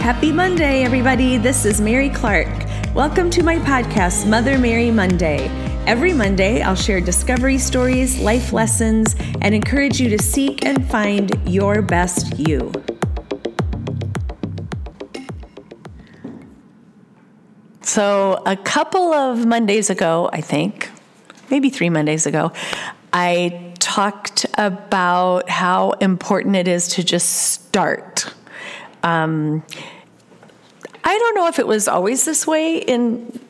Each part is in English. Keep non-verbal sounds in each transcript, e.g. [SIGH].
Happy Monday, everybody. This is Mary Clark. Welcome to my podcast, Mother Mary Monday. Every Monday, I'll share discovery stories, life lessons, and encourage you to seek and find your best you. So, a couple of Mondays ago, I think, maybe three Mondays ago, I talked about how important it is to just start. Um, I don't know if it was always this way in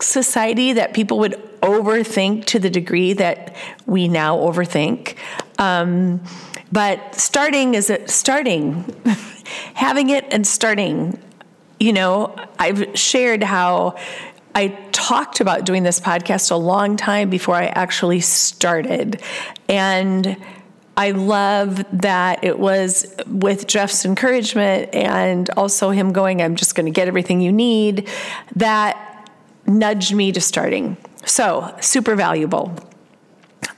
society that people would overthink to the degree that we now overthink. Um, but starting is it starting, [LAUGHS] having it and starting. You know, I've shared how I talked about doing this podcast a long time before I actually started. And I love that it was with Jeff's encouragement and also him going, I'm just going to get everything you need, that nudged me to starting. So, super valuable.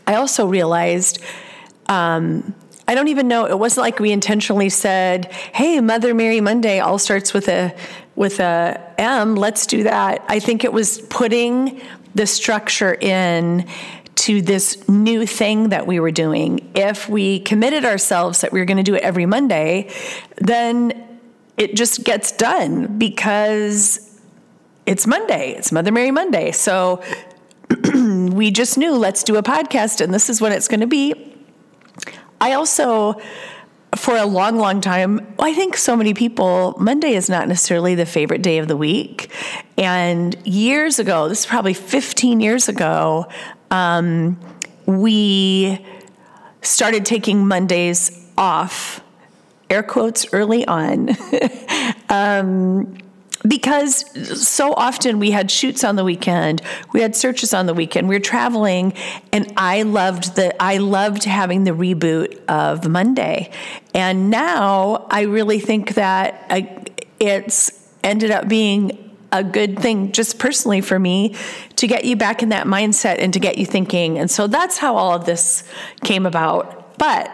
I also realized um, I don't even know. It wasn't like we intentionally said, "Hey, Mother Mary Monday all starts with a with a M. Let's do that." I think it was putting the structure in to this new thing that we were doing. If we committed ourselves that we were going to do it every Monday, then it just gets done because it's Monday. It's Mother Mary Monday. So [CLEARS THROAT] we just knew let's do a podcast and this is what it's going to be. I also for a long, long time, I think so many people, Monday is not necessarily the favorite day of the week. And years ago, this is probably 15 years ago, um, we started taking Mondays off, air quotes, early on. [LAUGHS] um, because so often we had shoots on the weekend we had searches on the weekend we were traveling and i loved the i loved having the reboot of monday and now i really think that I, it's ended up being a good thing just personally for me to get you back in that mindset and to get you thinking. And so that's how all of this came about. But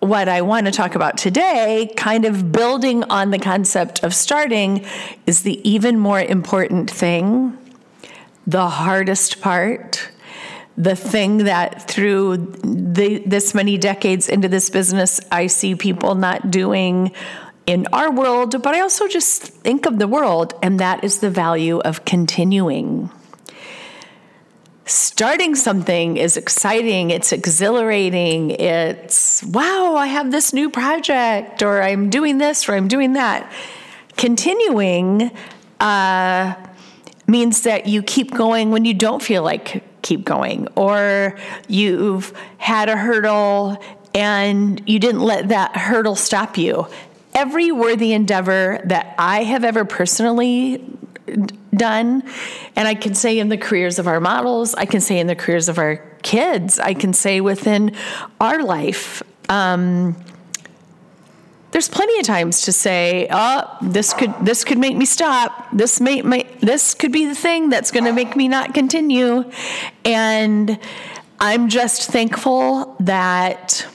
what I want to talk about today, kind of building on the concept of starting, is the even more important thing, the hardest part, the thing that through the, this many decades into this business, I see people not doing in our world, but I also just think of the world, and that is the value of continuing. Starting something is exciting, it's exhilarating, it's wow, I have this new project, or I'm doing this, or I'm doing that. Continuing uh, means that you keep going when you don't feel like keep going, or you've had a hurdle and you didn't let that hurdle stop you every worthy endeavor that I have ever personally done, and I can say in the careers of our models, I can say in the careers of our kids, I can say within our life. Um, there's plenty of times to say, "Oh, this could this could make me stop. This may, may this could be the thing that's going to make me not continue." And I'm just thankful that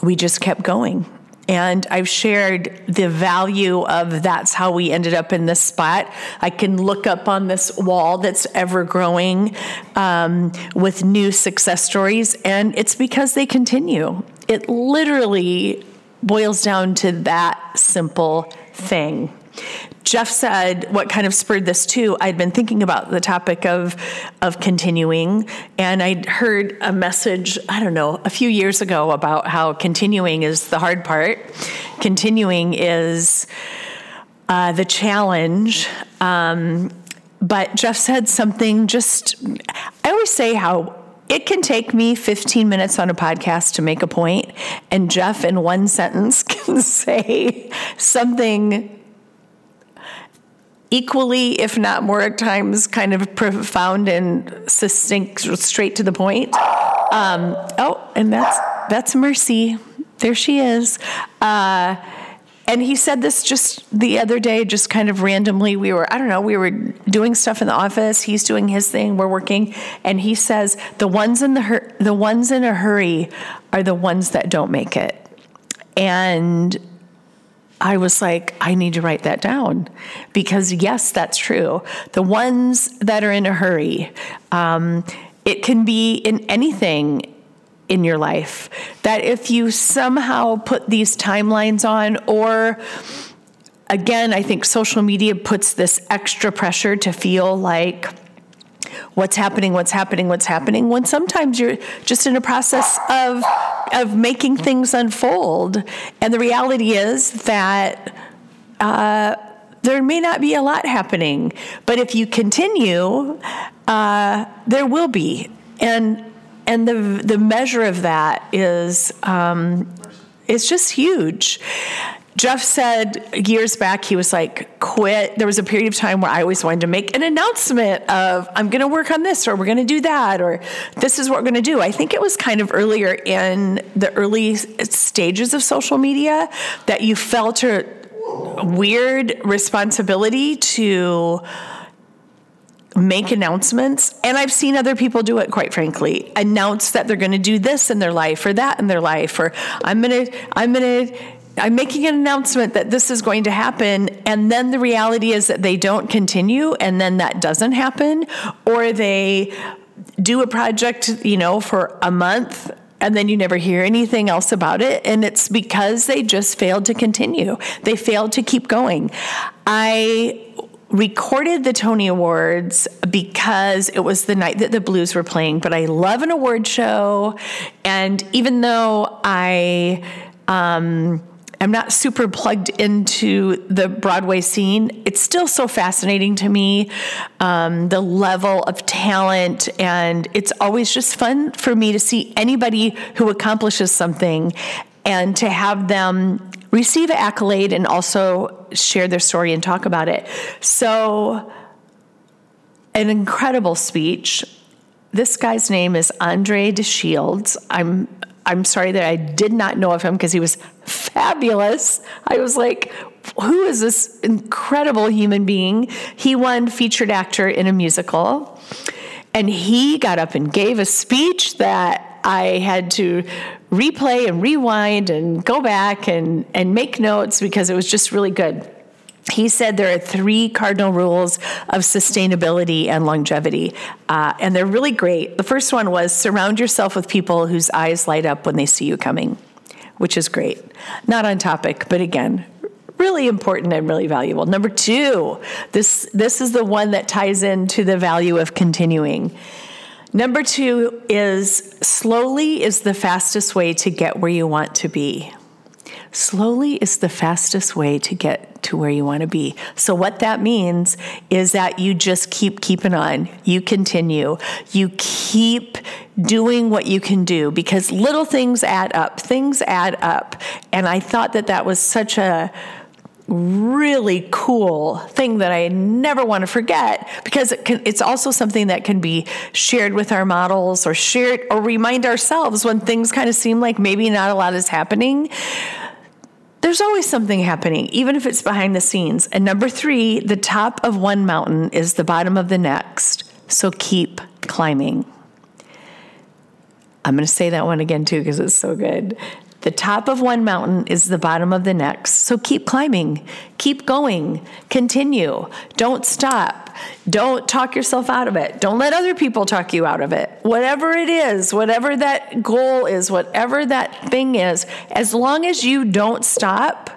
we just kept going and I've shared the value of that's how we ended up in this spot. I can look up on this wall that's ever growing um, with new success stories, and it's because they continue. It literally boils down to that simple thing. Jeff said what kind of spurred this too. I'd been thinking about the topic of of continuing, and I'd heard a message, I don't know, a few years ago about how continuing is the hard part. Continuing is uh, the challenge. Um, but Jeff said something just, I always say how it can take me 15 minutes on a podcast to make a point, and Jeff, in one sentence, [LAUGHS] can say something equally, if not more at times, kind of profound and succinct, straight to the point. Um, oh, and that's that's Mercy. There she is. Uh, and he said this just the other day, just kind of randomly. We were, I don't know, we were doing stuff in the office. He's doing his thing. We're working, and he says the ones in the hur- the ones in a hurry are the ones that don't make it. And I was like, I need to write that down because, yes, that's true. The ones that are in a hurry, um, it can be in anything in your life. That if you somehow put these timelines on, or again, I think social media puts this extra pressure to feel like, what's happening what's happening what's happening when sometimes you're just in a process of of making things unfold. And the reality is that uh, there may not be a lot happening but if you continue uh, there will be. And and the the measure of that is um, it's just huge Jeff said years back, he was like, quit. There was a period of time where I always wanted to make an announcement of, I'm going to work on this, or we're going to do that, or this is what we're going to do. I think it was kind of earlier in the early stages of social media that you felt a weird responsibility to make announcements and i've seen other people do it quite frankly announce that they're going to do this in their life or that in their life or i'm going to i'm going to I'm making an announcement that this is going to happen, and then the reality is that they don't continue, and then that doesn't happen, or they do a project, you know, for a month and then you never hear anything else about it. And it's because they just failed to continue, they failed to keep going. I recorded the Tony Awards because it was the night that the blues were playing, but I love an award show. And even though I, um, I'm not super plugged into the Broadway scene, it's still so fascinating to me. Um, the level of talent, and it's always just fun for me to see anybody who accomplishes something and to have them receive an accolade and also share their story and talk about it. So, an incredible speech. This guy's name is Andre de Shields. I'm I'm sorry that I did not know of him because he was fabulous. I was like, who is this incredible human being? He won featured actor in a musical. And he got up and gave a speech that I had to replay and rewind and go back and, and make notes because it was just really good he said there are three cardinal rules of sustainability and longevity, uh, and they're really great. The first one was surround yourself with people whose eyes light up when they see you coming, which is great. Not on topic, but again, really important and really valuable. Number two, this, this is the one that ties into the value of continuing. Number two is slowly is the fastest way to get where you want to be. Slowly is the fastest way to get to where you want to be. So, what that means is that you just keep keeping on. You continue. You keep doing what you can do because little things add up. Things add up. And I thought that that was such a really cool thing that I never want to forget because it can, it's also something that can be shared with our models or shared or remind ourselves when things kind of seem like maybe not a lot is happening there's always something happening, even if it's behind the scenes. And number three, the top of one mountain is the bottom of the next. So keep climbing. I'm going to say that one again too because it's so good. The top of one mountain is the bottom of the next. So keep climbing, keep going, continue. Don't stop. Don't talk yourself out of it. Don't let other people talk you out of it. Whatever it is, whatever that goal is, whatever that thing is, as long as you don't stop,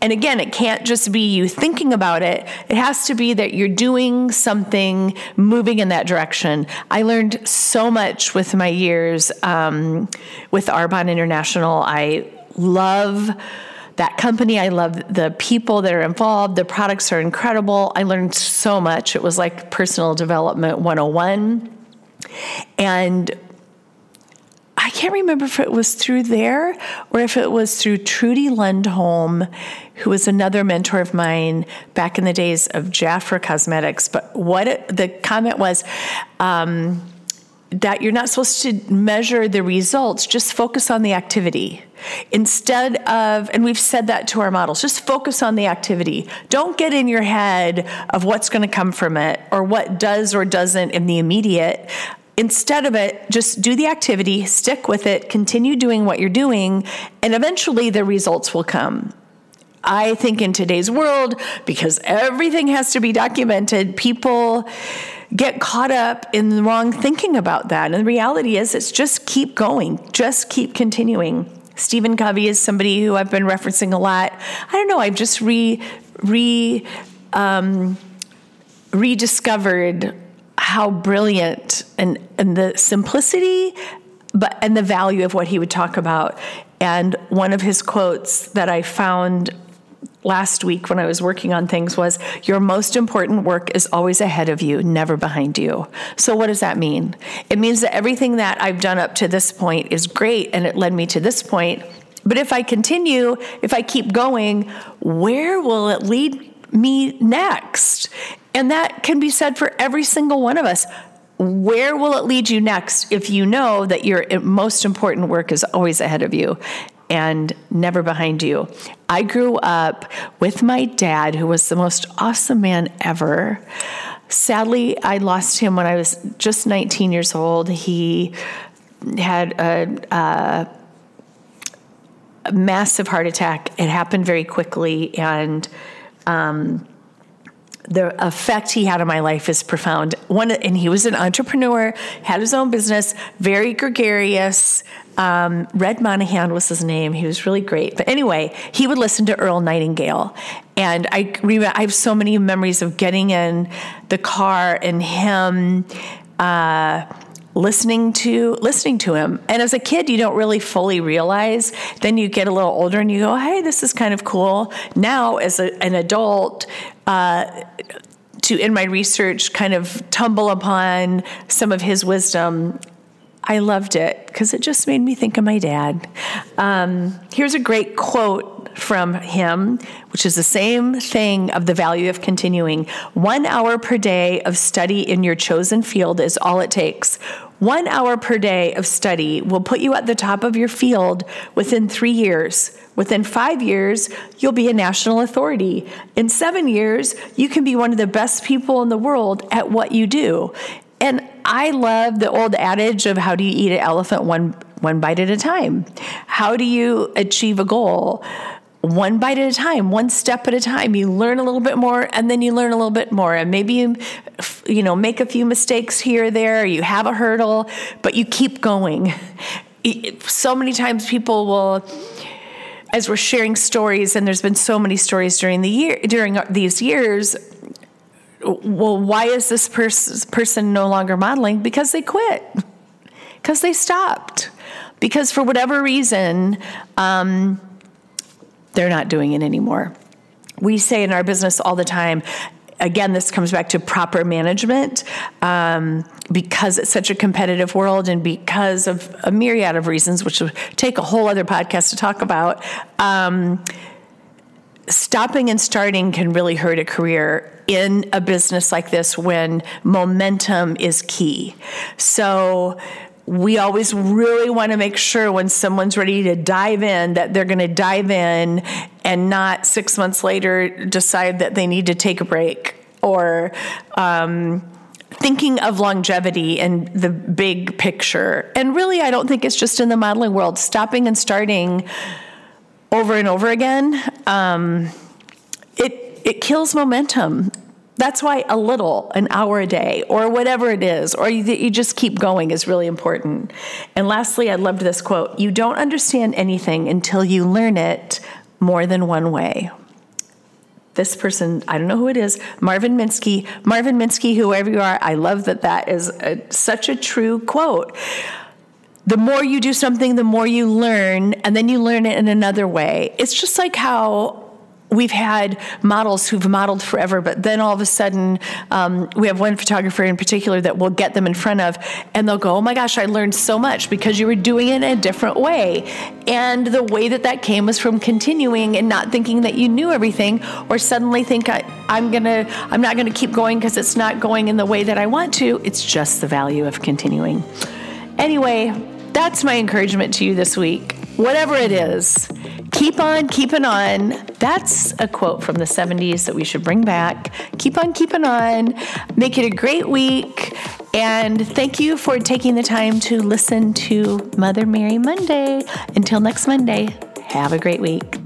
and again, it can't just be you thinking about it. It has to be that you're doing something moving in that direction. I learned so much with my years um, with Arbonne International. I love that company. I love the people that are involved. The products are incredible. I learned so much. It was like personal development 101. And I can't remember if it was through there or if it was through Trudy Lundholm, who was another mentor of mine back in the days of Jafra Cosmetics. But what it, the comment was, um, that you're not supposed to measure the results, just focus on the activity. Instead of, and we've said that to our models, just focus on the activity. Don't get in your head of what's going to come from it or what does or doesn't in the immediate. Instead of it, just do the activity, stick with it, continue doing what you're doing, and eventually the results will come. I think in today's world, because everything has to be documented, people get caught up in the wrong thinking about that. And the reality is, it's just keep going, just keep continuing. Stephen Covey is somebody who I've been referencing a lot. I don't know, I've just re, re, um, rediscovered how brilliant and, and the simplicity but and the value of what he would talk about. And one of his quotes that I found last week when I was working on things was your most important work is always ahead of you, never behind you. So, what does that mean? It means that everything that I've done up to this point is great and it led me to this point. But if I continue, if I keep going, where will it lead me next? And that can be said for every single one of us. Where will it lead you next if you know that your most important work is always ahead of you? And never behind you. I grew up with my dad, who was the most awesome man ever. Sadly, I lost him when I was just 19 years old. He had a, a, massive heart attack. It happened very quickly, and um, the effect he had on my life is profound. One, and he was an entrepreneur, had his own business, very gregarious. Um, Red Monahan was his name. He was really great. But anyway, he would listen to Earl Nightingale, and I remember I have so many memories of getting in the car and him. Uh, listening to listening to him and as a kid you don't really fully realize then you get a little older and you go hey this is kind of cool now as a, an adult uh, to in my research kind of tumble upon some of his wisdom I loved it because it just made me think of my dad. Um, here's a great quote from him, which is the same thing of the value of continuing. One hour per day of study in your chosen field is all it takes. One hour per day of study will put you at the top of your field within three years. Within five years, you'll be a national authority. In seven years, you can be one of the best people in the world at what you do. And I love the old adage of how do you eat an elephant one one bite at a time? How do you achieve a goal? One bite at a time, one step at a time. You learn a little bit more and then you learn a little bit more. And maybe you you know, make a few mistakes here or there, you have a hurdle, but you keep going. So many times people will as we're sharing stories and there's been so many stories during the year during these years well, why is this pers- person no longer modeling? Because they quit, because they stopped, because for whatever reason, um, they're not doing it anymore. We say in our business all the time, again, this comes back to proper management um, because it's such a competitive world and because of a myriad of reasons, which will take a whole other podcast to talk about. Um, stopping and starting can really hurt a career in a business like this when momentum is key. So, we always really want to make sure when someone's ready to dive in that they're going to dive in and not six months later decide that they need to take a break or um, thinking of longevity and the big picture. And really, I don't think it's just in the modeling world. Stopping and starting over and over again, um, it it kills momentum. That's why a little, an hour a day, or whatever it is, or you, you just keep going is really important. And lastly, I loved this quote You don't understand anything until you learn it more than one way. This person, I don't know who it is, Marvin Minsky. Marvin Minsky, whoever you are, I love that that is a, such a true quote the more you do something, the more you learn, and then you learn it in another way. It's just like how we've had models who've modeled forever, but then all of a sudden, um, we have one photographer in particular that we'll get them in front of, and they'll go, "Oh my gosh, I learned so much because you were doing it in a different way." And the way that that came was from continuing and not thinking that you knew everything, or suddenly think I, I'm gonna, I'm not gonna keep going because it's not going in the way that I want to. It's just the value of continuing. Anyway, that's my encouragement to you this week. Whatever it is, keep on keeping on. That's a quote from the 70s that we should bring back. Keep on keeping on. Make it a great week. And thank you for taking the time to listen to Mother Mary Monday. Until next Monday, have a great week.